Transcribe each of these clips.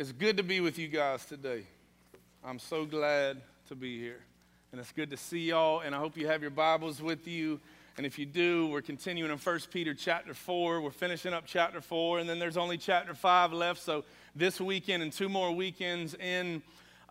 It's good to be with you guys today. I'm so glad to be here. And it's good to see y'all. And I hope you have your Bibles with you. And if you do, we're continuing in 1 Peter chapter 4. We're finishing up chapter 4, and then there's only chapter 5 left. So this weekend and two more weekends in,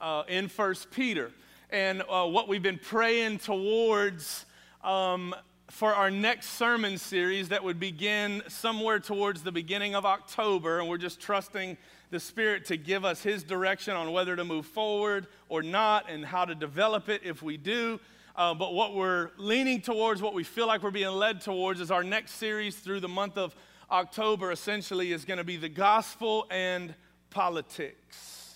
uh, in 1 Peter. And uh, what we've been praying towards um, for our next sermon series that would begin somewhere towards the beginning of October, and we're just trusting the Spirit to give us His direction on whether to move forward or not and how to develop it if we do. Uh, but what we're leaning towards, what we feel like we're being led towards, is our next series through the month of October essentially is going to be the gospel and politics.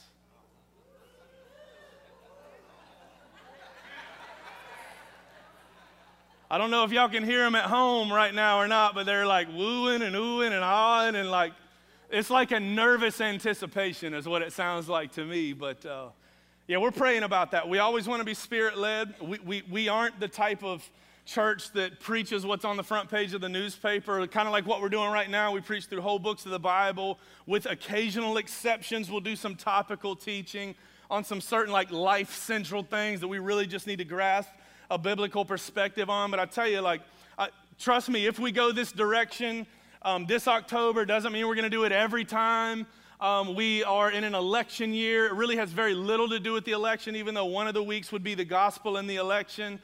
I don't know if y'all can hear them at home right now or not, but they're like wooing and oohing and awing and like it's like a nervous anticipation, is what it sounds like to me. But uh, yeah, we're praying about that. We always want to be spirit led. We, we, we aren't the type of church that preaches what's on the front page of the newspaper, kind of like what we're doing right now. We preach through whole books of the Bible. With occasional exceptions, we'll do some topical teaching on some certain like life central things that we really just need to grasp a biblical perspective on. But I tell you, like, trust me, if we go this direction, um, this October doesn't mean we're going to do it every time. Um, we are in an election year. It really has very little to do with the election, even though one of the weeks would be the gospel in the election.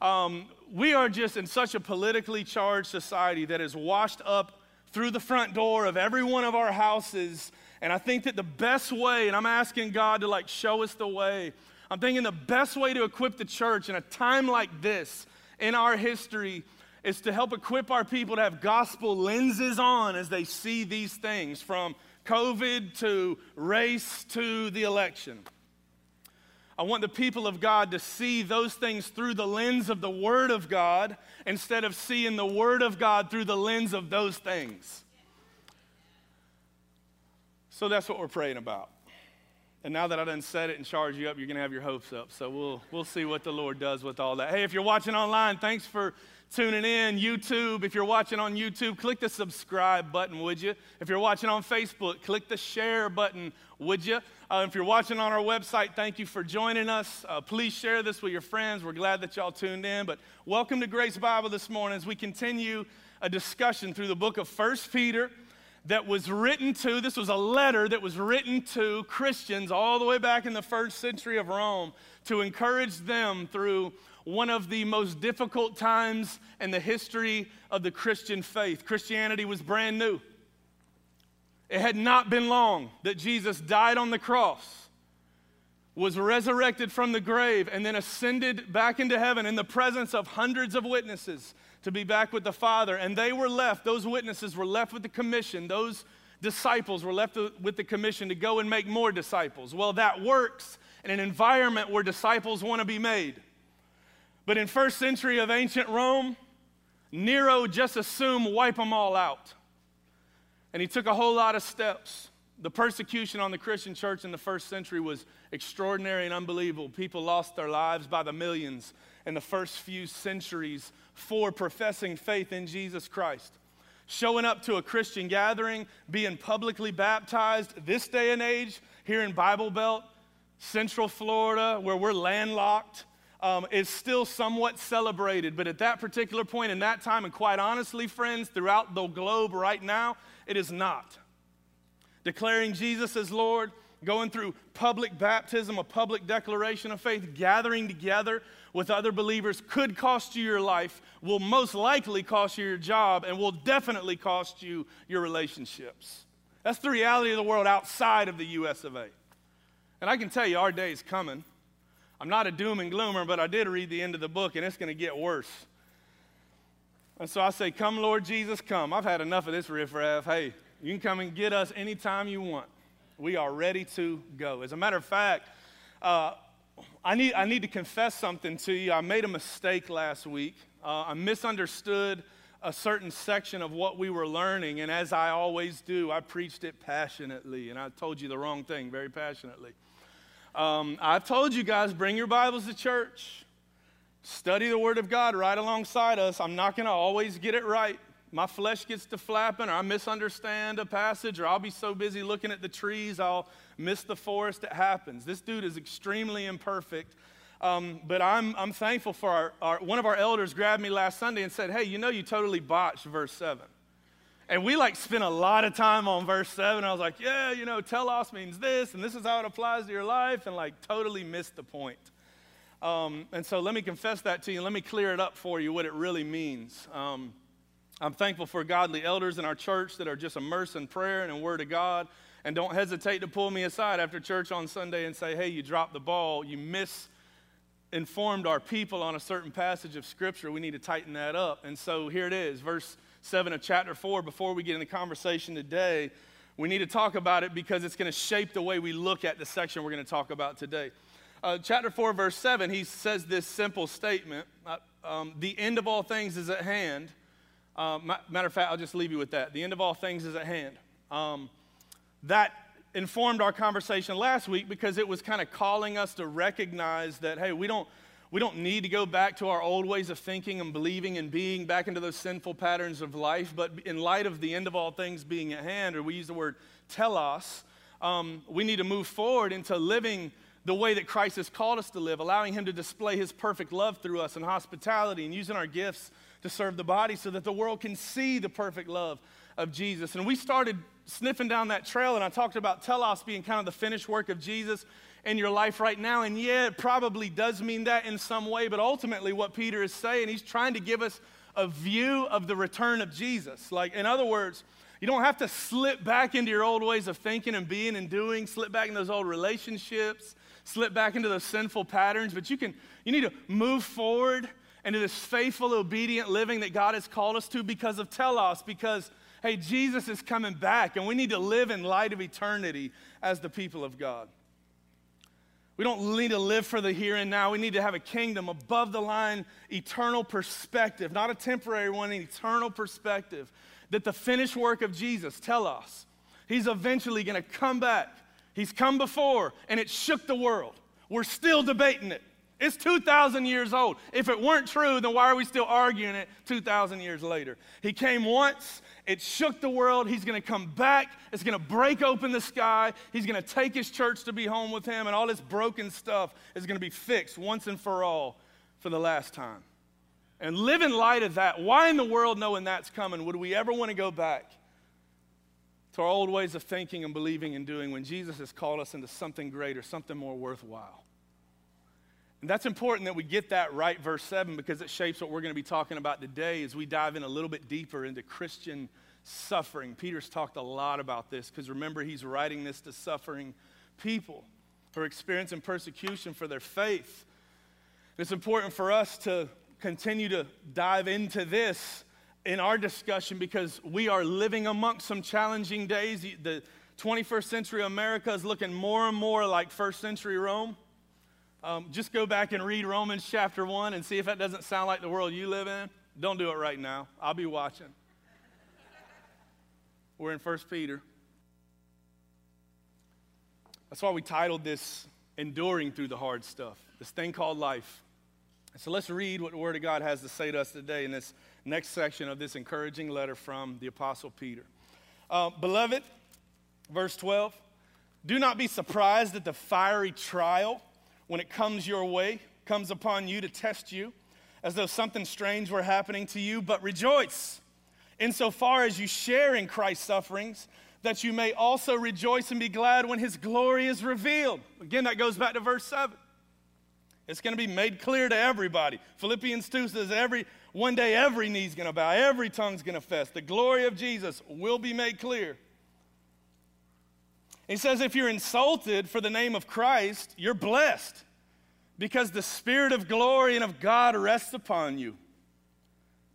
Um, we are just in such a politically charged society that is washed up through the front door of every one of our houses. And I think that the best way, and I'm asking God to like show us the way, I'm thinking the best way to equip the church in a time like this in our history is to help equip our people to have gospel lenses on as they see these things from COVID to race to the election. I want the people of God to see those things through the lens of the Word of God instead of seeing the Word of God through the lens of those things. So that's what we're praying about. And now that I done said it and charged you up, you're going to have your hopes up. So we'll, we'll see what the Lord does with all that. Hey, if you're watching online, thanks for tuning in. YouTube, if you're watching on YouTube, click the subscribe button, would you? If you're watching on Facebook, click the share button, would you? Uh, if you're watching on our website, thank you for joining us. Uh, please share this with your friends. We're glad that y'all tuned in. But welcome to Grace Bible this morning as we continue a discussion through the book of First Peter that was written to, this was a letter that was written to Christians all the way back in the first century of Rome to encourage them through one of the most difficult times in the history of the Christian faith. Christianity was brand new. It had not been long that Jesus died on the cross, was resurrected from the grave, and then ascended back into heaven in the presence of hundreds of witnesses to be back with the Father. And they were left, those witnesses were left with the commission, those disciples were left with the commission to go and make more disciples. Well, that works in an environment where disciples want to be made. But in first century of ancient Rome, Nero just assumed wipe them all out. And he took a whole lot of steps. The persecution on the Christian church in the first century was extraordinary and unbelievable. People lost their lives by the millions in the first few centuries for professing faith in Jesus Christ. Showing up to a Christian gathering, being publicly baptized this day and age here in Bible Belt, Central Florida, where we're landlocked, um, is still somewhat celebrated. But at that particular point in that time, and quite honestly, friends, throughout the globe right now, it is not. Declaring Jesus as Lord, going through public baptism, a public declaration of faith, gathering together with other believers could cost you your life, will most likely cost you your job, and will definitely cost you your relationships. That's the reality of the world outside of the US of A. And I can tell you, our day is coming. I'm not a doom and gloomer, but I did read the end of the book, and it's going to get worse. And so I say, Come, Lord Jesus, come. I've had enough of this riffraff. Hey, you can come and get us anytime you want. We are ready to go. As a matter of fact, uh, I need, I need to confess something to you. I made a mistake last week. Uh, I misunderstood a certain section of what we were learning, and as I always do, I preached it passionately, and I told you the wrong thing very passionately. Um, I've told you guys, bring your Bibles to church, study the Word of God right alongside us. I'm not going to always get it right. my flesh gets to flapping, or I misunderstand a passage, or I'll be so busy looking at the trees, I'll miss the forest. It happens. This dude is extremely imperfect. Um, but I'm, I'm thankful for our, our, one of our elders grabbed me last Sunday and said, Hey, you know, you totally botched verse 7. And we like spent a lot of time on verse 7. I was like, Yeah, you know, telos means this, and this is how it applies to your life, and like totally missed the point. Um, and so let me confess that to you. Let me clear it up for you what it really means. Um, I'm thankful for godly elders in our church that are just immersed in prayer and in Word of God and don't hesitate to pull me aside after church on Sunday and say, hey, you dropped the ball. You misinformed our people on a certain passage of Scripture. We need to tighten that up. And so here it is, verse 7 of chapter 4. Before we get in the conversation today, we need to talk about it because it's going to shape the way we look at the section we're going to talk about today uh, chapter 4, verse 7, he says this simple statement uh, um, The end of all things is at hand. Uh, matter of fact, I'll just leave you with that. The end of all things is at hand. Um, that informed our conversation last week because it was kind of calling us to recognize that, hey, we don't, we don't need to go back to our old ways of thinking and believing and being back into those sinful patterns of life. But in light of the end of all things being at hand, or we use the word telos, um, we need to move forward into living the way that Christ has called us to live, allowing Him to display His perfect love through us and hospitality and using our gifts to serve the body so that the world can see the perfect love of Jesus. And we started sniffing down that trail, and I talked about telos being kind of the finished work of Jesus in your life right now. And yeah, it probably does mean that in some way, but ultimately, what Peter is saying, he's trying to give us a view of the return of Jesus. Like, in other words, you don't have to slip back into your old ways of thinking and being and doing, slip back in those old relationships, slip back into those sinful patterns, but you can you need to move forward into this faithful, obedient living that God has called us to because of telos, because hey, Jesus is coming back, and we need to live in light of eternity as the people of God. We don't need to live for the here and now. We need to have a kingdom above the line, eternal perspective, not a temporary one, an eternal perspective. That the finished work of Jesus, telos, he's eventually going to come back He's come before and it shook the world. We're still debating it. It's 2,000 years old. If it weren't true, then why are we still arguing it 2,000 years later? He came once, it shook the world. He's going to come back. It's going to break open the sky. He's going to take his church to be home with him, and all this broken stuff is going to be fixed once and for all for the last time. And live in light of that. Why in the world, knowing that's coming, would we ever want to go back to our old ways of thinking and believing and doing when Jesus has called us into something greater, something more worthwhile. And that's important that we get that right, verse 7, because it shapes what we're going to be talking about today as we dive in a little bit deeper into Christian suffering. Peter's talked a lot about this because remember, he's writing this to suffering people who are experiencing persecution for their faith. It's important for us to continue to dive into this in our discussion because we are living amongst some challenging days. The 21st century America is looking more and more like first century Rome. Um, just go back and read Romans chapter 1 and see if that doesn't sound like the world you live in. Don't do it right now. I'll be watching. We're in 1 Peter. That's why we titled this Enduring Through the Hard Stuff, this thing called life. So let's read what the Word of God has to say to us today in this next section of this encouraging letter from the Apostle Peter. Uh, Beloved, verse 12, do not be surprised at the fiery trial when it comes your way, comes upon you to test you, as though something strange were happening to you, but rejoice insofar as you share in Christ's sufferings, that you may also rejoice and be glad when his glory is revealed. Again, that goes back to verse 7. It's going to be made clear to everybody. Philippians 2 says every one day every knee's going to bow, every tongue's going to fest. The glory of Jesus will be made clear. He says if you're insulted for the name of Christ, you're blessed because the spirit of glory and of God rests upon you.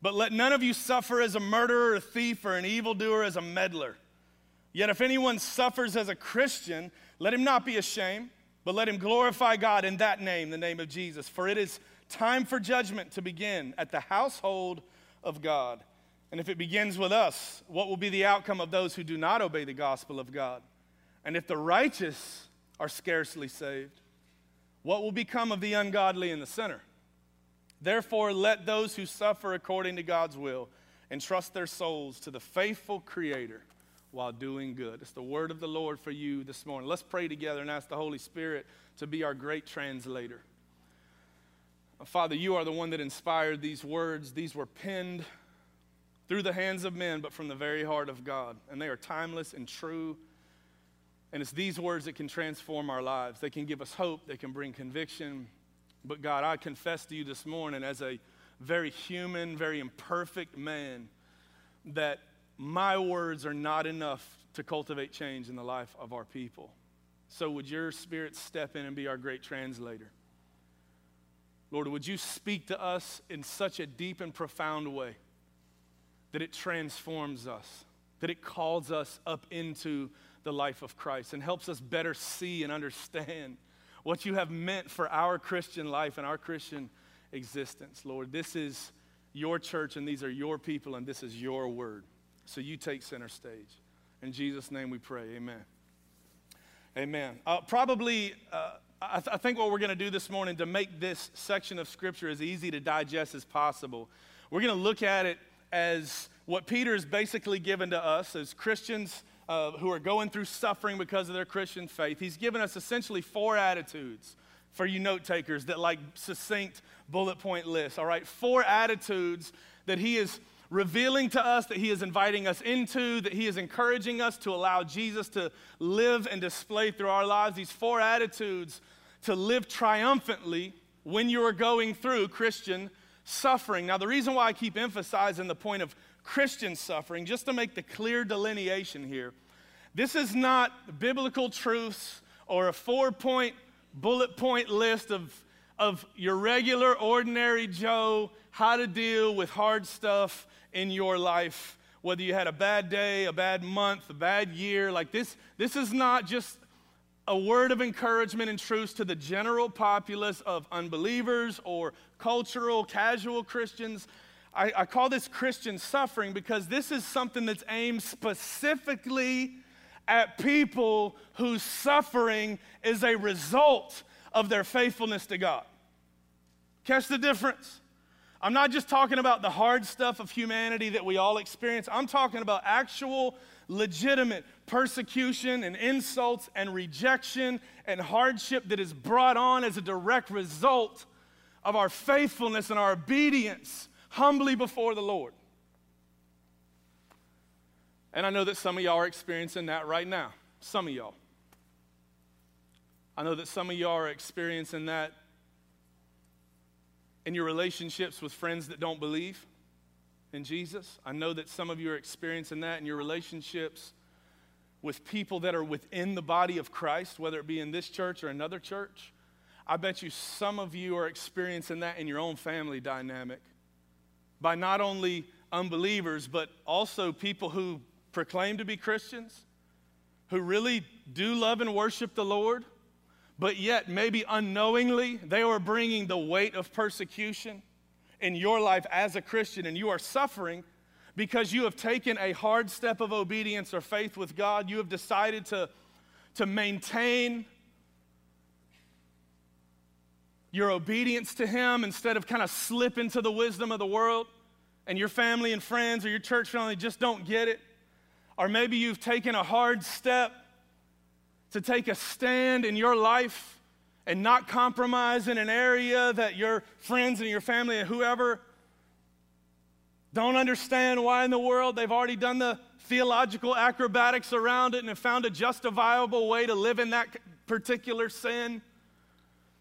But let none of you suffer as a murderer, a thief, or an evildoer, as a meddler. Yet if anyone suffers as a Christian, let him not be ashamed but let him glorify God in that name, the name of Jesus. For it is time for judgment to begin at the household of God. And if it begins with us, what will be the outcome of those who do not obey the gospel of God? And if the righteous are scarcely saved, what will become of the ungodly and the sinner? Therefore, let those who suffer according to God's will entrust their souls to the faithful Creator while doing good. It's the word of the Lord for you this morning. Let's pray together and ask the Holy Spirit to be our great translator. Father, you are the one that inspired these words. These were penned through the hands of men, but from the very heart of God. And they are timeless and true. And it's these words that can transform our lives. They can give us hope, they can bring conviction. But God, I confess to you this morning as a very human, very imperfect man that my words are not enough to cultivate change in the life of our people. So, would your spirit step in and be our great translator? Lord, would you speak to us in such a deep and profound way that it transforms us, that it calls us up into the life of Christ and helps us better see and understand what you have meant for our Christian life and our Christian existence. Lord, this is your church and these are your people and this is your word. So you take center stage. In Jesus' name we pray. Amen. Amen. Uh, probably, uh, I, th- I think what we're going to do this morning to make this section of Scripture as easy to digest as possible, we're going to look at it as what Peter is basically given to us as Christians uh, who are going through suffering because of their Christian faith. He's given us essentially four attitudes for you note takers that like succinct bullet point lists, all right? Four attitudes that he is revealing to us, that He is inviting us into, that He is encouraging us to allow Jesus to live and display through our lives. These four attitudes to live triumphantly when you are going through Christian suffering. Now, the reason why I keep emphasizing the point of Christian suffering, just to make the clear delineation here, this is not biblical truths or a four point bullet point list of, of your regular, ordinary Joe, how to deal with hard stuff in your life, whether you had a bad day, a bad month, a bad year. Like this, this is not just a word of encouragement and truth to the general populace of unbelievers or cultural, casual Christians. I, I, call this Christian suffering because this is something that's aimed specifically at people whose suffering is a result of their faithfulness to God. Catch the difference? I'm not just talking about the hard stuff of humanity that we all experience. I'm talking about actual, legitimate persecution and insults and rejection and hardship that is brought on as a direct result of our faithfulness and our obedience humbly before the Lord. And I know that some of y'all are experiencing that right now. Some of y'all. I know that some of y'all are experiencing that in your relationships with friends that don't believe in Jesus. I know that some of you are experiencing that in your relationships with people that are within the body of Christ, whether it be in this church or another church. I bet you some of you are experiencing that in your own family dynamic by not only unbelievers, but also people who proclaim to be Christians, who really do love and worship the Lord but yet maybe unknowingly they are bringing the weight of persecution in your life as a Christian, and you are suffering because you have taken a hard step of obedience or faith with God. You have decided to, to maintain your obedience to Him instead of kind of slip into the wisdom of the world, and your family and friends or your church family just don't get it. Or maybe you've taken a hard step to take a stand in your life and not compromise in an area that your friends and your family and whoever don't understand why in the world they've already done the theological acrobatics around it and have found a justifiable way to live in that particular sin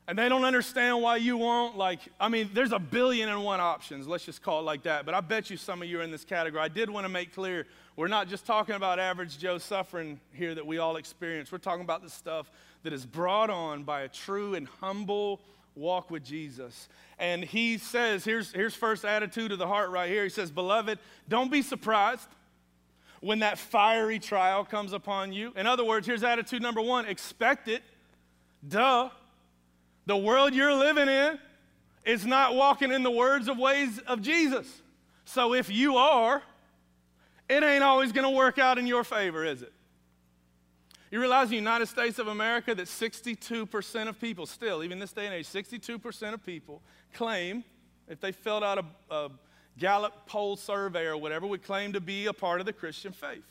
and they don't understand why you won't like i mean there's a billion and one options let's just call it like that but i bet you some of you are in this category i did want to make clear we're not just talking about average Joe suffering here that we all experience. We're talking about the stuff that is brought on by a true and humble walk with Jesus. And he says, here's, here's first attitude of the heart right here. He says, Beloved, don't be surprised when that fiery trial comes upon you. In other words, here's attitude number one expect it. Duh. The world you're living in is not walking in the words of ways of Jesus. So if you are, it ain't always going to work out in your favor, is it? You realize in the United States of America that 62% of people, still, even this day and age, 62% of people claim, if they filled out a, a Gallup poll survey or whatever would claim to be a part of the Christian faith.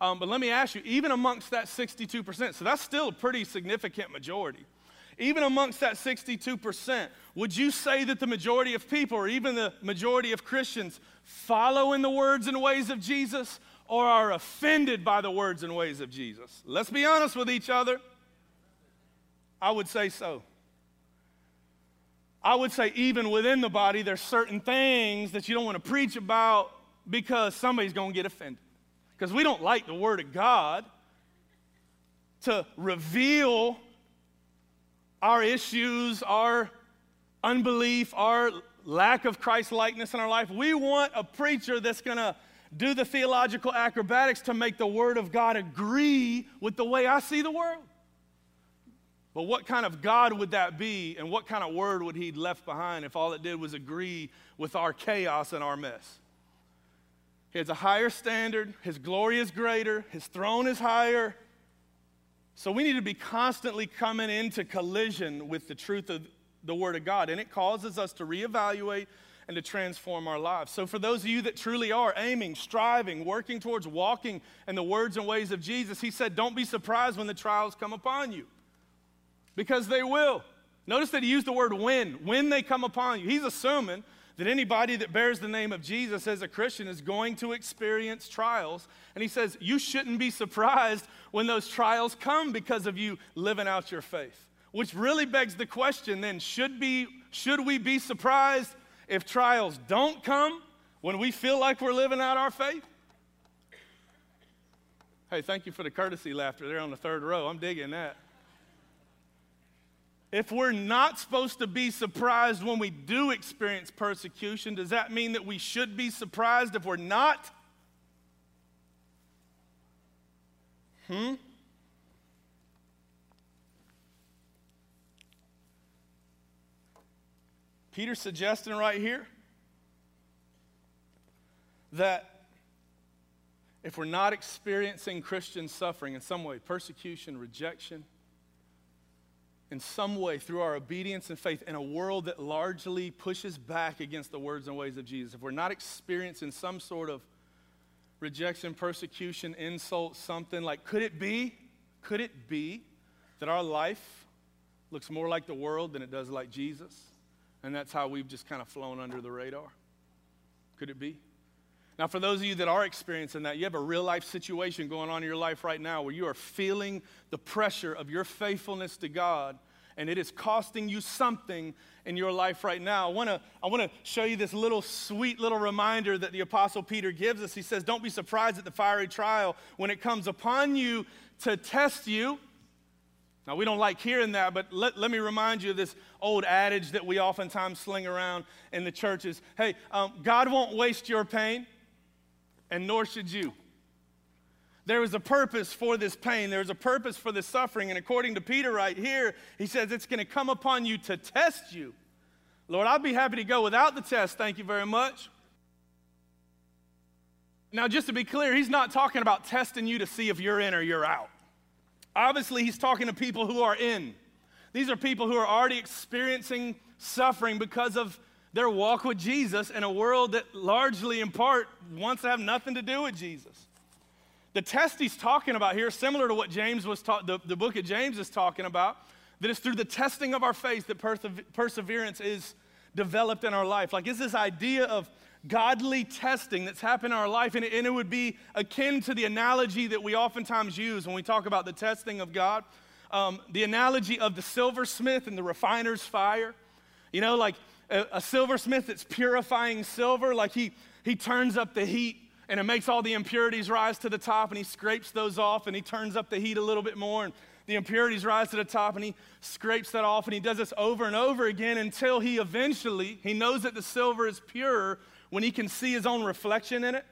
Um, but let me ask you, even amongst that 62%, so that's still a pretty significant majority. Even amongst that 62%, would you say that the majority of people, or even the majority of Christians, follow in the words and ways of Jesus or are offended by the words and ways of Jesus? Let's be honest with each other. I would say so. I would say, even within the body, there's certain things that you don't want to preach about because somebody's going to get offended. Because we don't like the Word of God to reveal our issues, our unbelief, our lack of Christ likeness in our life. We want a preacher that's going to do the theological acrobatics to make the Word of God agree with the way I see the world. But what kind of God would that be, and what kind of word would He left behind if all it did was agree with our chaos and our mess? He has a higher standard, His glory is greater, His throne is higher. So we need to be constantly coming into collision with the truth of the Word of God, and it causes us to reevaluate and to transform our lives. So, for those of you that truly are aiming, striving, working towards walking in the words and ways of Jesus, He said, Don't be surprised when the trials come upon you because they will. Notice that he used the word when, when they come upon you. He's assuming that anybody that bears the name of Jesus as a Christian is going to experience trials. And he says, You shouldn't be surprised when those trials come because of you living out your faith. Which really begs the question then should, be, should we be surprised if trials don't come when we feel like we're living out our faith? Hey, thank you for the courtesy laughter there on the third row. I'm digging that. If we're not supposed to be surprised when we do experience persecution, does that mean that we should be surprised if we're not? Hmm? Peter's suggesting right here that if we're not experiencing Christian suffering in some way, persecution, rejection, in some way through our obedience and faith in a world that largely pushes back against the words and ways of Jesus, if we're not experiencing some sort of rejection, persecution, insult, something like, could it be, could it be that our life looks more like the world than it does like Jesus? And that's how we've just kind of flown under the radar? Could it be? Now, for those of you that are experiencing that, you have a real life situation going on in your life right now where you are feeling the pressure of your faithfulness to God and it is costing you something in your life right now. I want to I want to show you this little sweet little reminder that the apostle Peter gives us. He says, "Don't be surprised at the fiery trial when it comes upon you to test you." Now, we don't like hearing that, but let, let me remind you of this old adage that we oftentimes sling around in the churches. Hey, um, God won't waste your pain and nor should you. There was a purpose for this pain. There was a purpose for this suffering. And according to Peter, right here, he says it's going to come upon you to test you. Lord, I'd be happy to go without the test. Thank you very much. Now, just to be clear, he's not talking about testing you to see if you're in or you're out. Obviously, he's talking to people who are in. These are people who are already experiencing suffering because of their walk with Jesus in a world that largely, in part, wants to have nothing to do with Jesus. The test he's talking about here, similar to what James was taught, the, the book of James is talking about, that it's through the testing of our faith that perseverance is developed in our life. Like, it's this idea of godly testing that's happened in our life, and it, and it would be akin to the analogy that we oftentimes use when we talk about the testing of God. Um, the analogy of the silversmith and the refiner's fire. You know, like a, silversmith that's purifying silver, like he, he turns up the heat and it makes all the impurities rise to the top and he scrapes those off and he turns up the heat a little bit more and the impurities rise to the top and he scrapes that off and he does this over and over again until he eventually he knows that the silver is pure when he can see his own reflection in it.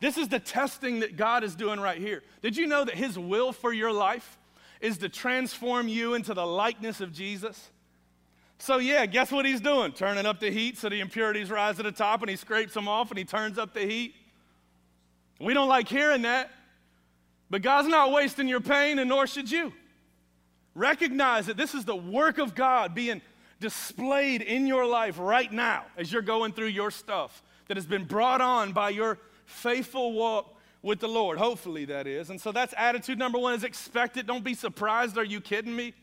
This is the testing that god is doing right here. Did you know that his will for your life is to transform you into the likeness of jesus so, yeah, guess what he's doing? Turning up the heat so the impurities rise to the top and he scrapes them off and he turns up the heat. We don't like hearing that, but God's not wasting your pain and nor should you. Recognize that this is the work of God being displayed in your life right now as you're going through your stuff that has been brought on by your faithful walk with the Lord. Hopefully, that is. And so that's attitude number one is expect it. Don't be surprised. Are you kidding me?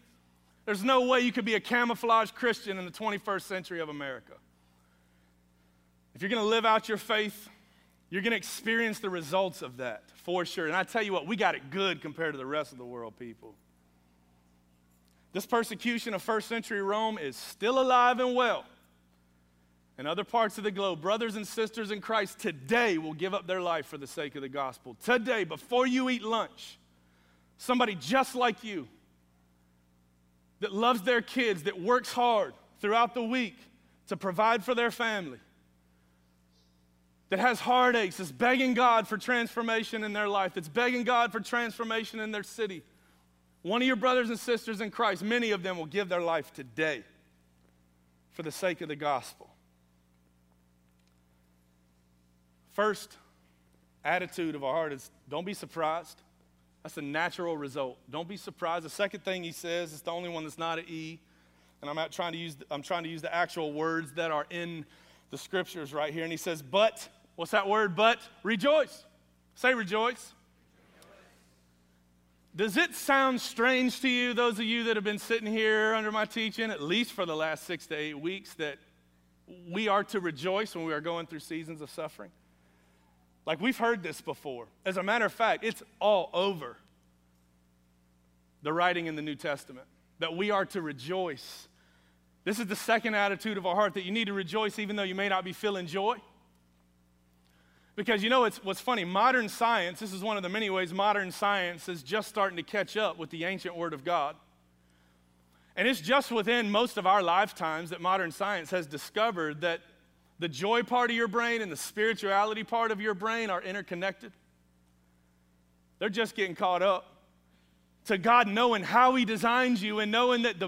There's no way you could be a camouflaged Christian in the 21st century of America. If you're going to live out your faith, you're going to experience the results of that for sure. And I tell you what, we got it good compared to the rest of the world, people. This persecution of first century Rome is still alive and well. In other parts of the globe, brothers and sisters in Christ today will give up their life for the sake of the gospel. Today, before you eat lunch, somebody just like you that loves their kids, that works hard throughout the week to provide for their family, that has heartaches, is begging God for transformation in their life, that's begging God for transformation in their city. One of your brothers and sisters in Christ, many of them will give their life today for the sake of the gospel. First attitude of our heart is don't be surprised. That's a natural result. Don't be surprised. The second thing he says is the only one that's not an E, and I'm not trying to use I'm trying to use the actual words that are in the scriptures right here. And he says, "But what's that word? But rejoice." Say rejoice. Does it sound strange to you, those of you that have been sitting here under my teaching, at least for the last six to eight weeks, that we are to rejoice when we are going through seasons of suffering? Like we've heard this before. As a matter of fact, it's all over the writing in the New Testament that we are to rejoice. This is the second attitude of our heart that you need to rejoice even though you may not be feeling joy. Because you know it's, what's funny, modern science, this is one of the many ways modern science is just starting to catch up with the ancient Word of God. And it's just within most of our lifetimes that modern science has discovered that the joy part of your brain and the spirituality part of your brain are interconnected. They're just getting caught up to God knowing how He designed you and knowing that the,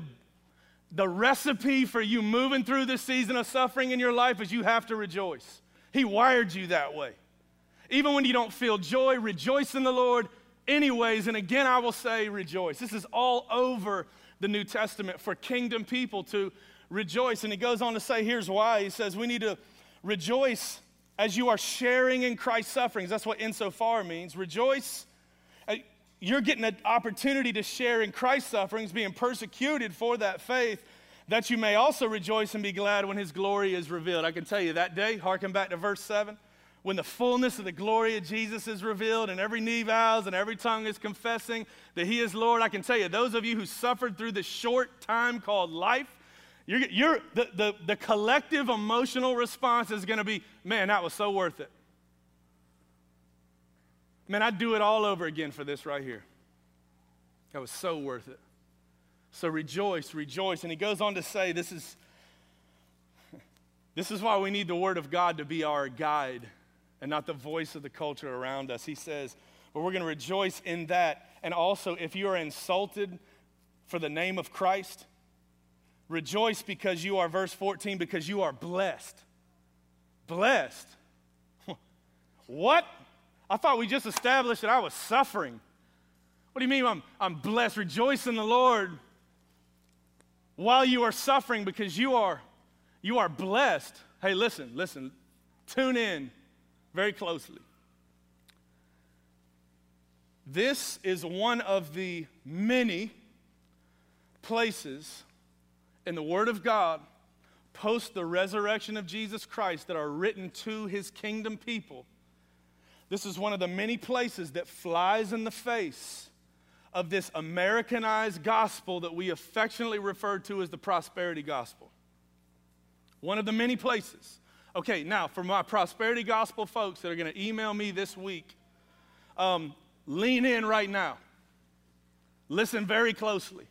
the recipe for you moving through this season of suffering in your life is you have to rejoice. He wired you that way. Even when you don't feel joy, rejoice in the Lord anyways. And again, I will say rejoice. This is all over the New Testament for kingdom people to rejoice. And he goes on to say, here's why. He says, we need to rejoice as you are sharing in Christ's sufferings. That's what insofar means. Rejoice. Uh, you're getting an opportunity to share in Christ's sufferings, being persecuted for that faith, that you may also rejoice and be glad when his glory is revealed. I can tell you that day, harken back to verse 7, when the fullness of the glory of Jesus is revealed and every knee bows and every tongue is confessing that he is Lord, I can tell you, those of you who suffered through this short time called life, you're, you're, the, the, the collective emotional response is going to be, man, that was so worth it. Man, I'd do it all over again for this right here. That was so worth it. So rejoice, rejoice. And he goes on to say, this is, this is why we need the Word of God to be our guide and not the voice of the culture around us. He says, but we're going to rejoice in that. And also, if you are insulted for the name of Christ, Rejoice because you are, verse 14, because you are blessed. Blessed. what? I thought we just established that I was suffering. What do you mean I'm, I'm blessed? Rejoice in the Lord while you are suffering because you are, you are blessed. Hey, listen, listen. Tune in very closely. This is one of the many places in the Word of God post the resurrection of Jesus Christ that are written to his kingdom people. This is one of the many places that flies in the face of this Americanized gospel that we affectionately refer to as the prosperity gospel. One of the many places. Okay, now for my prosperity gospel folks that are going to email me this week, um, lean in right now. Listen very closely.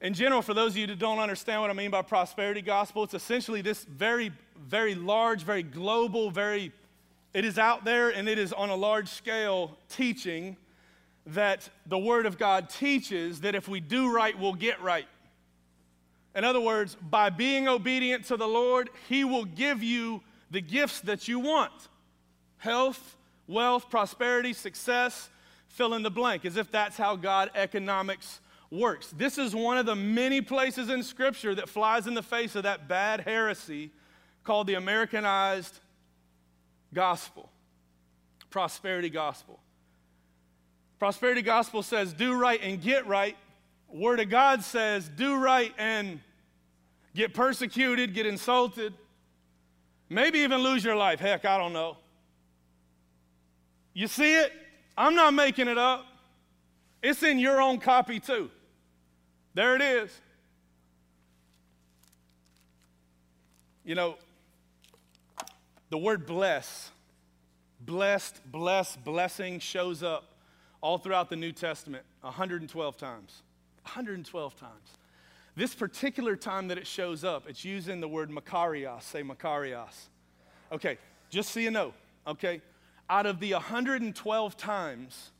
In general, for those of you that don't understand what I mean by prosperity gospel, it's essentially this very, very large, very global, very, it is out there and it is on a large scale teaching that the Word of God teaches that if we do right, we'll get right. In other words, by being obedient to the Lord, He will give you the gifts that you want health, wealth, prosperity, success, fill in the blank, as if that's how God economics works. This is one of the many places in Scripture that flies in the face of that bad heresy called the Americanized gospel, prosperity gospel. Prosperity gospel says, do right and get right. Word of God says, do right and get persecuted, get insulted, maybe even lose your life. Heck, I don't know. You see it? I'm not making it up. It's in your own copy, too. There it is. You know, the word bless, blessed, bless, blessing shows up all throughout the New Testament 112 times. 112 times. This particular time that it shows up, it's using the word makarios. Say makarios. Okay, just so you know, okay? Out of the 112 times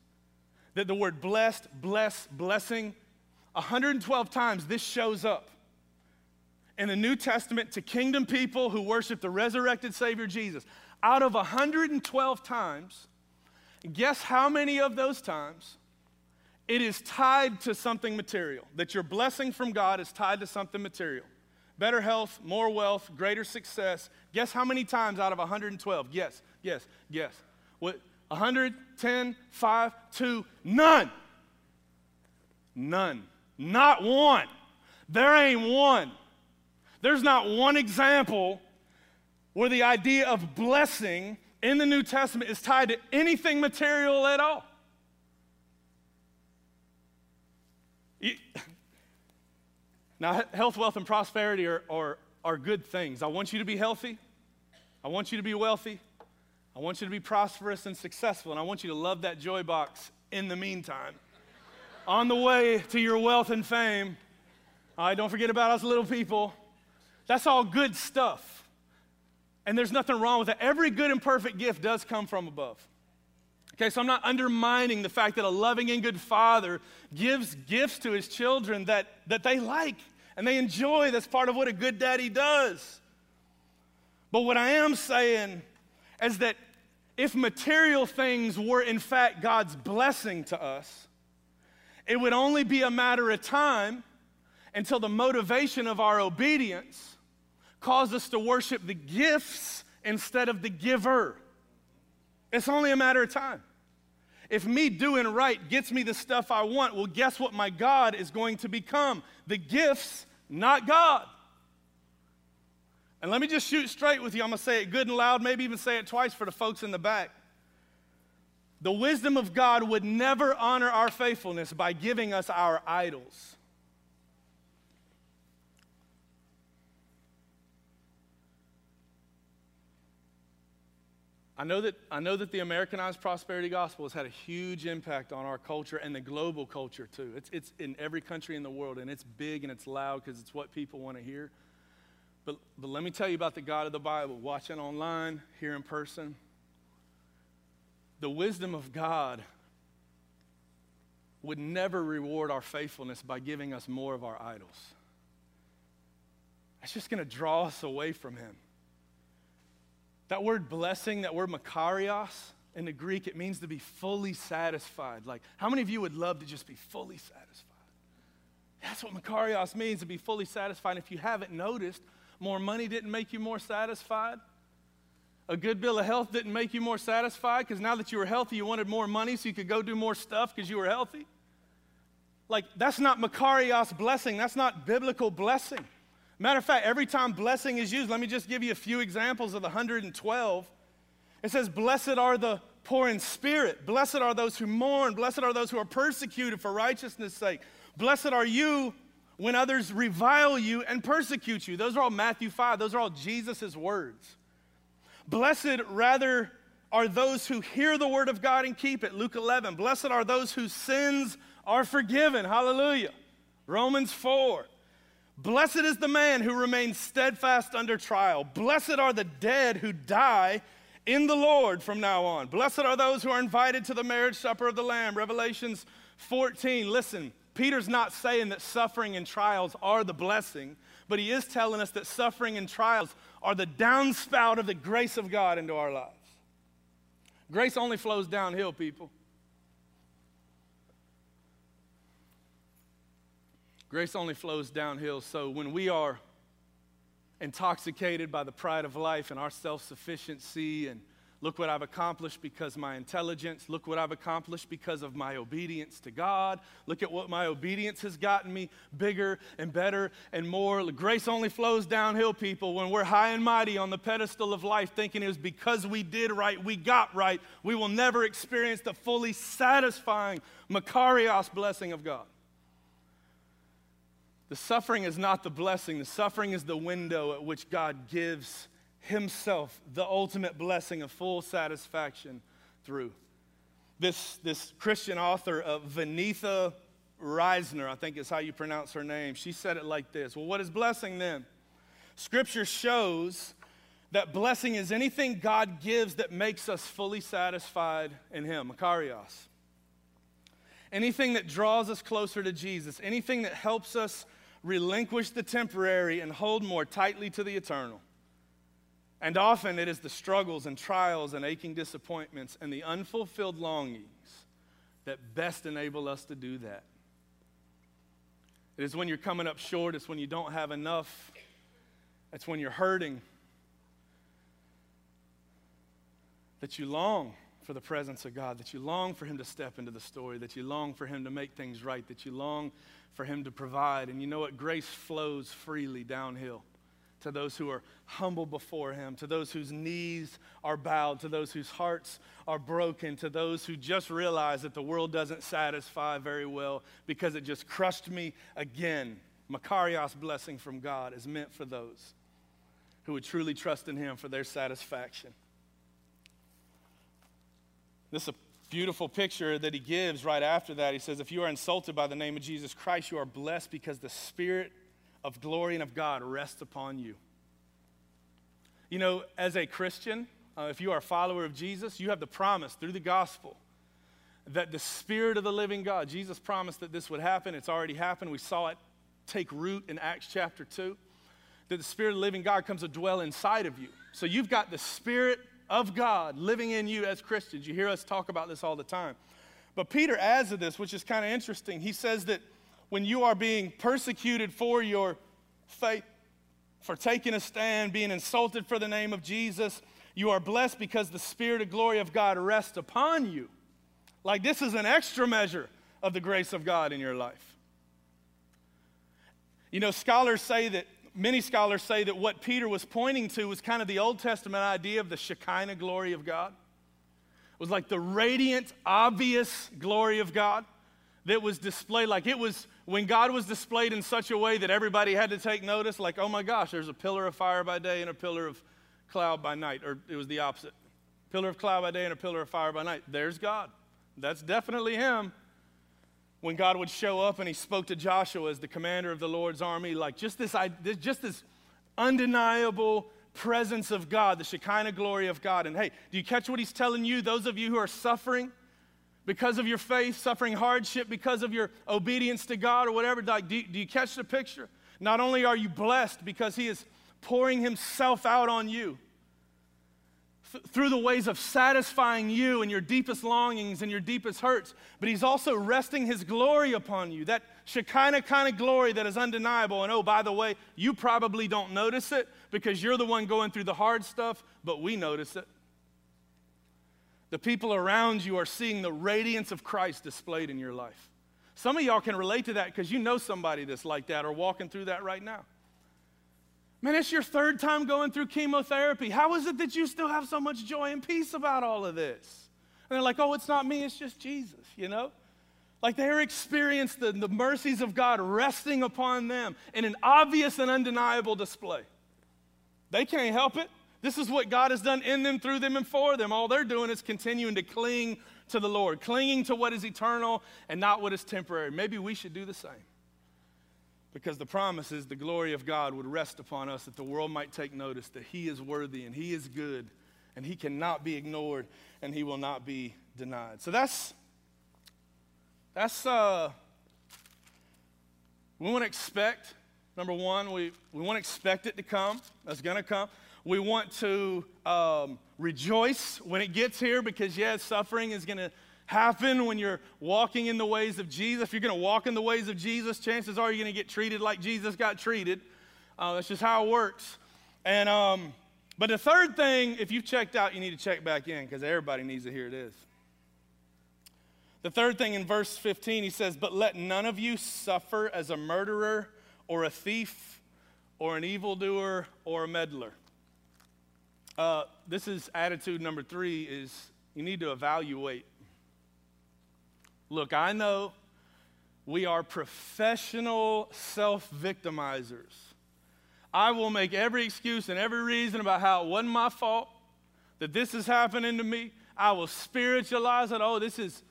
that the word blessed, bless, blessing, 112 times this shows up in the New Testament to kingdom people who worship the resurrected Savior Jesus. Out of 112 times, Guess how many of those times it is tied to something material? That your blessing from God is tied to something material. Better health, more wealth, greater success. Guess how many times out of 112? Yes, yes, yes. What? 110, 5, 2, none. None. Not one. There ain't one. There's not one example where the idea of blessing in the New Testament is tied to anything material at all. now, health, wealth, and prosperity are, are, are good things. I want you to be healthy. I want you to be wealthy. I want you to be prosperous and successful. And I want you to love that joy box in the meantime. On the way to your wealth and fame, all right, don't forget about us little people. That's all good stuff. And there's nothing wrong with that. Every good and perfect gift does come from above. Okay, so I'm not undermining the fact that a loving and good father gives gifts to his children that, that they like and they enjoy. That's part of what a good daddy does. But what I am saying is that if material things were in fact God's blessing to us, it would only be a matter of time until the motivation of our obedience cause us to worship the gifts instead of the giver. It's only a matter of time. If me doing right gets me the stuff I want, well, guess what my God is going to become? The gifts, not God. And let me just shoot straight with you. I'm going to say it good and loud, maybe even say it twice for the folks in the back. The wisdom of God would never honor our faithfulness by giving us our idols. I know, that, I know that the Americanized prosperity gospel has had a huge impact on our culture and the global culture too. It's, it's in every country in the world, and it's big and it's loud because it's what people want to hear. But, but let me tell you about the God of the Bible, watching online, here in person. The wisdom of God would never reward our faithfulness by giving us more of our idols. It's just going to draw us away from Him. That word blessing, that word makarios, in the Greek, it means to be fully satisfied. Like, how many of you would love to just be fully satisfied? That's what makarios means, to be fully satisfied. If you haven't noticed, more money didn't make you more satisfied. A good bill of health didn't make you more satisfied because now that you were healthy, you wanted more money so you could go do more stuff because you were healthy. Like, that's not makarios blessing. That's not biblical blessing. Matter of fact, every time blessing is used, let me just give you a few examples of the 112. It says, Blessed are the poor in spirit. Blessed are those who mourn. Blessed are those who are persecuted for righteousness' sake. Blessed are you when others revile you and persecute you. Those are all Matthew 5. Those are all Jesus' words. Blessed, rather, are those who hear the word of God and keep it. Luke 11. Blessed are those whose sins are forgiven. Hallelujah. Romans 4. Blessed is the man who remains steadfast under trial. Blessed are the dead who die in the Lord from now on. Blessed are those who are invited to the marriage supper of the Lamb. Revelations 14. Listen, Peter's not saying that suffering and trials are the blessing, but he is telling us that suffering and trials are the downspout of the grace of God into our lives. Grace only flows downhill, people. Grace only flows downhill. So when we are intoxicated by the pride of life and our self sufficiency and Look what I've accomplished because my intelligence. Look what I've accomplished because of my obedience to God. Look at what my obedience has gotten me bigger and better and more. Grace only flows downhill, people, when we're high and mighty on the pedestal of life, thinking it was because we did right, we got right. We will never experience the fully satisfying Makarios blessing of God. The suffering is not the blessing, the suffering is the window at which God gives himself the ultimate blessing of full satisfaction through. This, this Christian author of Vaneetha Risner, I think is how you pronounce her name, she said it like this Well, what is blessing then? Scripture shows that blessing is anything God gives that makes us fully satisfied in Him, Makarios. Anything that draws us closer to Jesus, anything that helps us relinquish the temporary and hold more tightly to the eternal. And often it is the struggles and trials and aching disappointments and the unfulfilled longings that best enable us to do that. It is when you're coming up short, it's when you don't have enough, it's when you're hurting that you long for the presence of God, that you long for Him to step into the story, that you long for Him to make things right, that you long for Him to provide. And you know what? Grace flows freely downhill to those who are humble before Him, to those whose knees are bowed, to those whose hearts are broken, to those who just realize that the world doesn't satisfy very well because it just crushed me again. Makarios blessing from God is meant for those who would truly trust in Him for their satisfaction. This is a beautiful picture that he gives right after that. He says, If you are insulted by the name of Jesus Christ, you are blessed because the Spirit of glory and of God rests upon you. You know, as a Christian, uh, if you are a follower of Jesus, you have the promise through the gospel that the Spirit of the living God, Jesus promised that this would happen. It's already happened. We saw it take root in Acts chapter 2. That the Spirit of the living God comes to dwell inside of you. So you've got the Spirit of God living in you as Christians. You hear us talk about this all the time. But Peter adds to this, which is kind of interesting. He says that when you are being persecuted for your faith, for taking a stand, being insulted for the name of Jesus, you are blessed because the Spirit of glory of God rests upon you. Like this is an extra measure of the grace of God in your life. You know, scholars say that, many scholars say that what Peter was pointing to was kind of the Old Testament idea of the Shekinah glory of God. It was like the radiant, obvious glory of God that was displayed, like it was when God was displayed in such a way that everybody had to take notice, like, oh my gosh, there's a pillar of fire by day and a pillar of cloud by night, or it was the opposite. Pillar of cloud by day and a pillar of fire by night. There's God. That's definitely Him. When God would show up and He spoke to Joshua as the commander of the Lord's army, like just this, just this undeniable presence of God, the Shekinah glory of God. And hey, do you catch what He's telling you? Those of you who are suffering, because of your faith, suffering hardship because of your obedience to God or whatever. Like, do, do you catch the picture? Not only are you blessed because He is pouring Himself out on you th- through the ways of satisfying you and your deepest longings and your deepest hurts, but He's also resting His glory upon you. That Shekinah kind of glory that is undeniable. And oh, by the way, you probably don't notice it because you're the one going through the hard stuff, but we notice it. The people around you are seeing the radiance of Christ displayed in your life. Some of y'all can relate to that because you know somebody that's like that or walking through that right now. Man, it's your third time going through chemotherapy. How is it that you still have so much joy and peace about all of this? And they're like, oh, it's not me, it's just Jesus, you know? Like they're experiencing the, the mercies of God resting upon them in an obvious and undeniable display. They can't help it. This is what God has done in them, through them, and for them. All they're doing is continuing to cling to the Lord, clinging to what is eternal and not what is temporary. Maybe we should do the same. Because the promise is the glory of God would rest upon us, that the world might take notice that He is worthy and He is good and He cannot be ignored and He will not be denied. So that's, that's, uh, we want to expect, number one, we, we want to expect it to come. That's going to come. We want to um, rejoice when it gets here because, yes, suffering is going to happen when you're walking in the ways of Jesus. If you're going to walk in the ways of Jesus, chances are you're going to get treated like Jesus got treated. Uh, that's just how it works. And um, but the third thing, if you've checked out, you need to check back in because everybody needs to hear this. The third thing in verse 15, he says, But let none of you suffer as a murderer or a thief or an evildoer or a meddler. Uh, this is attitude number three is you need to evaluate. Look, I know we are professional self-victimizers. I will make every excuse and every reason about how it wasn't my fault, that this is happening to me. I will spiritualize it. Oh, this is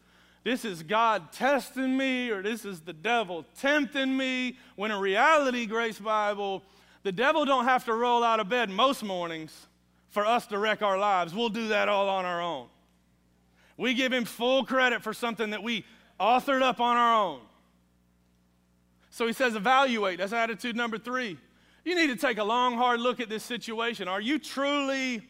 this is God testing me or this is the devil tempting me. When in reality, Grace Bible, the devil don't have to roll out of bed most mornings for us to wreck our lives. We'll do that all on our own. We give him full credit for something that we authored up on our own. So he says, evaluate. That's attitude number three. You need to take a long, hard look at this situation. Are you truly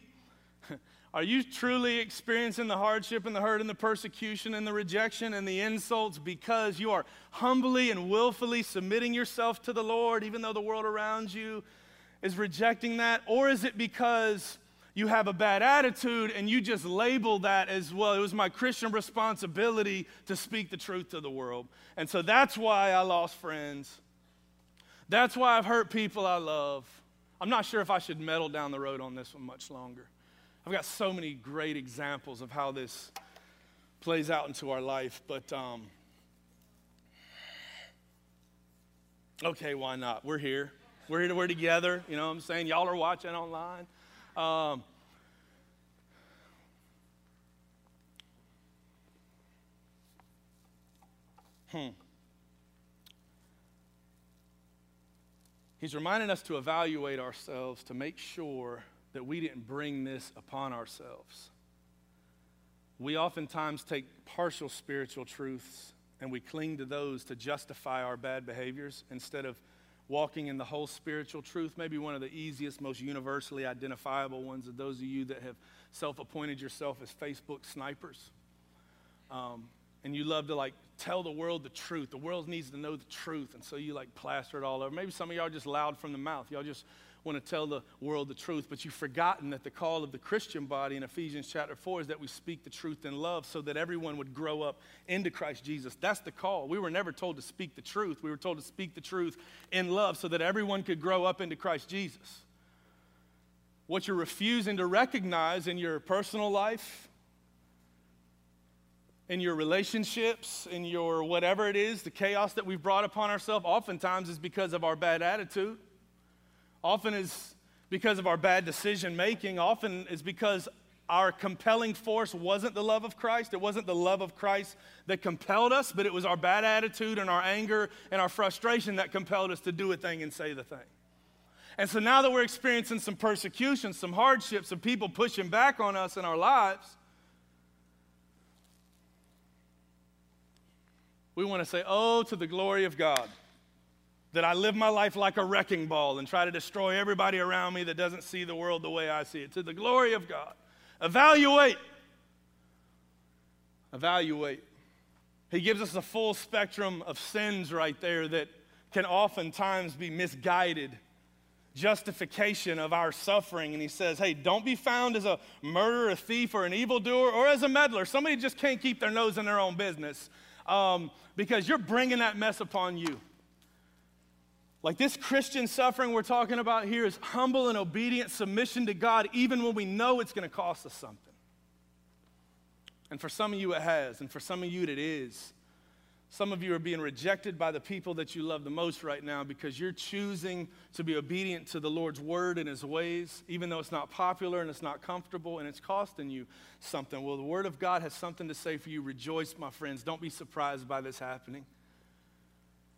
are you truly experiencing the hardship and the hurt and the persecution and the rejection and the insults because you are humbly and willfully submitting yourself to the Lord, even though the world around you is rejecting that? Or is it because you have a bad attitude and you just label that as well? It was my Christian responsibility to speak the truth to the world. And so that's why I lost friends. That's why I've hurt people I love. I'm not sure if I should meddle down the road on this one much longer. I've got so many great examples of how this plays out into our life, but um, okay, why not? We're here. We're here. We're together. You know what I'm saying? Y'all are watching online. Um, hmm. He's reminding us to evaluate ourselves to make sure that we didn't bring this upon ourselves. We oftentimes take partial spiritual truths and we cling to those to justify our bad behaviors instead of walking in the whole spiritual truth. Maybe one of the easiest, most universally identifiable ones of those of you that have self appointed yourself as Facebook snipers. Um, and you love to like tell the world the truth. The world needs to know the truth. And so you like plaster it all over. Maybe some of y'all just loud from the mouth. Y'all just want to tell the world the truth, but you've forgotten that the call of the Christian body in Ephesians chapter 4 is that we speak the truth in love so that everyone would grow up into Christ Jesus. That's the call. We were never told to speak the truth, we were told to speak the truth in love so that everyone could grow up into Christ Jesus. What you're refusing to recognize in your personal life, in your relationships, in your whatever it is, the chaos that we've brought upon ourselves, oftentimes is because of our bad attitude often is because of our bad decision making, often is because our compelling force wasn't the love of Christ. It wasn't the love of Christ that compelled us, but it was our bad attitude and our anger and our frustration that compelled us to do a thing and say the thing. And so now that we're experiencing some persecution, some hardships, some people pushing back on us in our lives, we want to say, Oh, to the glory of God that I live my life like a wrecking ball and try to destroy everybody around me that doesn't see the world the way I see it. To the glory of God. Evaluate. Evaluate. He gives us a full spectrum of sins right there that can oftentimes be misguided justification of our suffering. And he says, hey, don't be found as a murderer, a thief, or an evildoer, or as a meddler. Somebody just can't keep their nose in their own business um, because you're bringing that mess upon you. Like this Christian suffering we're talking about here is humble and obedient submission to God, even when we know it's going to cost us something. And for some of you, it has. And for some of you, it is. Some of you are being rejected by the people that you love the most right now because you're choosing to be obedient to the Lord's word and his ways, even though it's not popular and it's not comfortable and it's costing you something. Well, the word of God has something to say for you. Rejoice, my friends. Don't be surprised by this happening.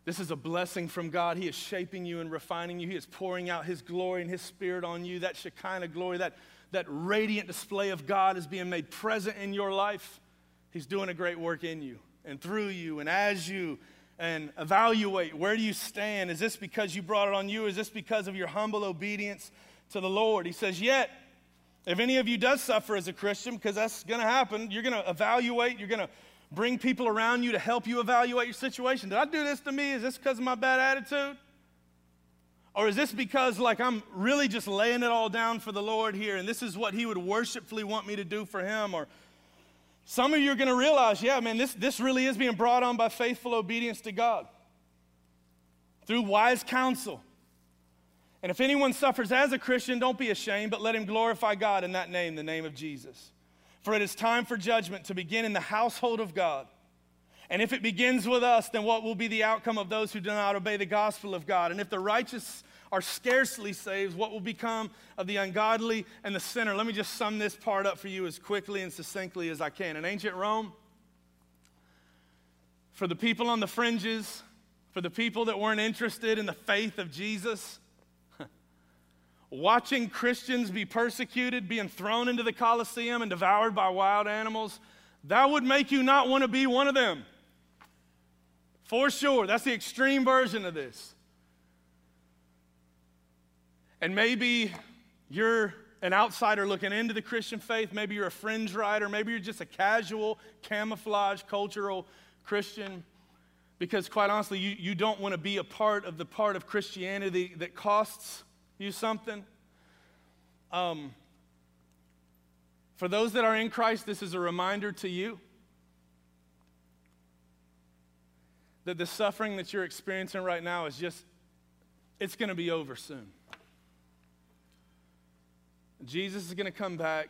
This is a blessing from God. He is shaping you and refining you. He is pouring out His glory and His Spirit on you. That Shekinah glory, that, that radiant display of God is being made present in your life. He's doing a great work in you and through you and as you and evaluate where do you stand? Is this because you brought it on you? Is this because of your humble obedience to the Lord? He says, Yet, if any of you does suffer as a Christian, because that's going to happen, you're going to evaluate, you're going to bring people around you to help you evaluate your situation. Did I do this to me? Is this because of my bad attitude? Or is this because, like, I'm really just laying it all down for the Lord here and this is what He would worshipfully want me to do for Him? Or some of you are going to realize, yeah, man, this, this really is being brought on by faithful obedience to God through wise counsel. And if anyone suffers as a Christian, don't be ashamed, but let him glorify God in that name, the name of Jesus. For it is time for judgment to begin in the household of God. And if it begins with us, then what will be the outcome of those who do not obey the gospel of God? And if the righteous are scarcely saved, what will become of the ungodly and the sinner? Let me just sum this part up for you as quickly and succinctly as I can. In ancient Rome, for the people on the fringes, for the people that weren't interested in the faith of Jesus, watching Christians be persecuted, being thrown into the Colosseum and devoured by wild animals, that would make you not want to be one of them. For sure. That's the extreme version of this. And maybe you're an outsider looking into the Christian faith. Maybe you're a fringe rider. Maybe you're just a casual, camouflage, cultural Christian. Because quite honestly, you, you don't want to be a part of the part of Christianity that costs you something. Um, for those that are in Christ, this is a reminder to you that the suffering that you're experiencing right now is just, it's going to be over soon. Jesus is going to come back.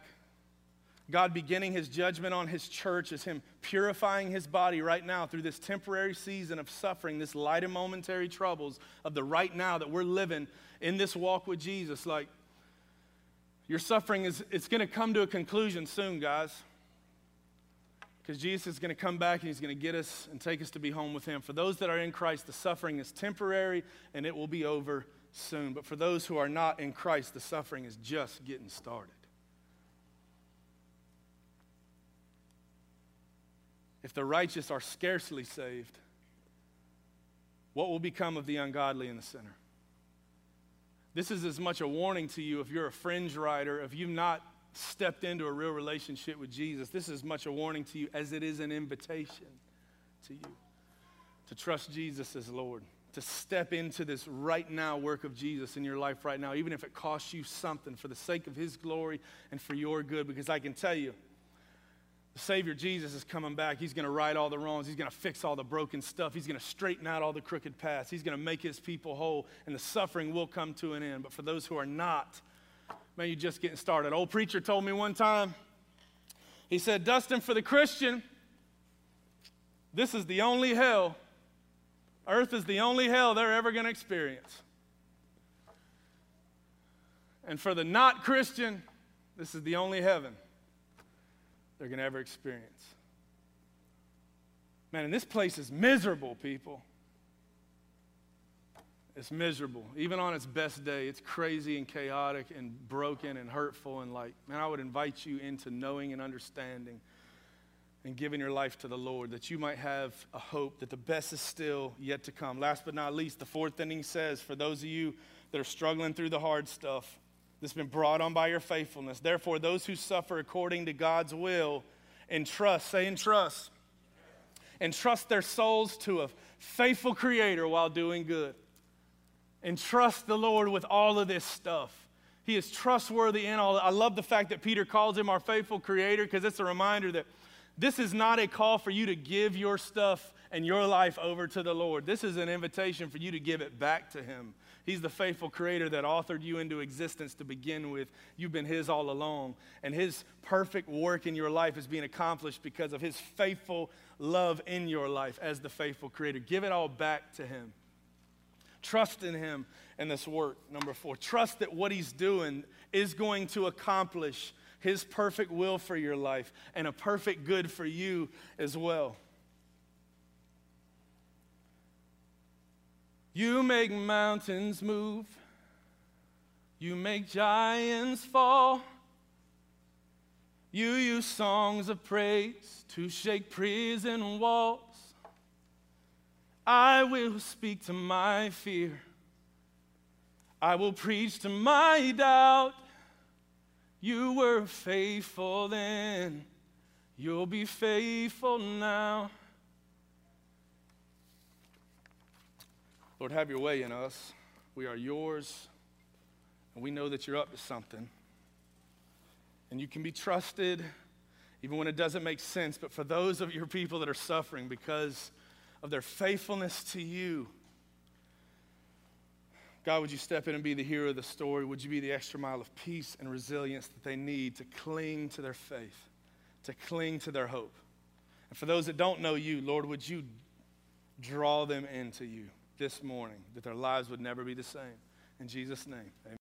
God beginning his judgment on his church is him purifying his body right now through this temporary season of suffering, this light and momentary troubles of the right now that we're living in this walk with Jesus. Like, your suffering is it's going to come to a conclusion soon, guys. Because Jesus is going to come back and he's going to get us and take us to be home with him. For those that are in Christ, the suffering is temporary and it will be over soon. But for those who are not in Christ, the suffering is just getting started. If the righteous are scarcely saved, what will become of the ungodly and the sinner? This is as much a warning to you if you're a fringe rider, if you've not stepped into a real relationship with Jesus. This is as much a warning to you as it is an invitation to you to trust Jesus as Lord, to step into this right now work of Jesus in your life right now, even if it costs you something for the sake of His glory and for your good. Because I can tell you, the Savior Jesus is coming back. He's going to right all the wrongs. He's going to fix all the broken stuff. He's going to straighten out all the crooked paths. He's going to make his people whole, and the suffering will come to an end. But for those who are not, man, you're just getting started. Old preacher told me one time, he said, Dustin, for the Christian, this is the only hell. Earth is the only hell they're ever going to experience. And for the not Christian, this is the only heaven they're going to ever experience. Man, and this place is miserable, people. It's miserable. Even on its best day, it's crazy and chaotic and broken and hurtful. And like, man, I would invite you into knowing and understanding and giving your life to the Lord that you might have a hope that the best is still yet to come. Last but not least, the fourth thing he says for those of you that are struggling through the hard stuff, that's been brought on by your faithfulness. Therefore, those who suffer according to God's will entrust, say entrust, entrust their souls to a faithful Creator while doing good. Entrust the Lord with all of this stuff. He is trustworthy in all. I love the fact that Peter calls him our faithful Creator because it's a reminder that this is not a call for you to give your stuff and your life over to the Lord. This is an invitation for you to give it back to Him. He's the faithful creator that authored you into existence to begin with. You've been His all along. And His perfect work in your life is being accomplished because of His faithful love in your life as the faithful creator. Give it all back to Him. Trust in Him and this work. Number four, trust that what He's doing is going to accomplish His perfect will for your life and a perfect good for you as well. You make mountains move. You make giants fall. You use songs of praise to shake prison walls. I will speak to my fear. I will preach to my doubt. You were faithful then. You'll be faithful now. Lord, have your way in us. We are yours, and we know that you're up to something. And you can be trusted even when it doesn't make sense. But for those of your people that are suffering because of their faithfulness to you, God, would you step in and be the hero of the story? Would you be the extra mile of peace and resilience that they need to cling to their faith, to cling to their hope? And for those that don't know you, Lord, would you draw them into you this morning, that their lives would never be the same? In Jesus' name, amen.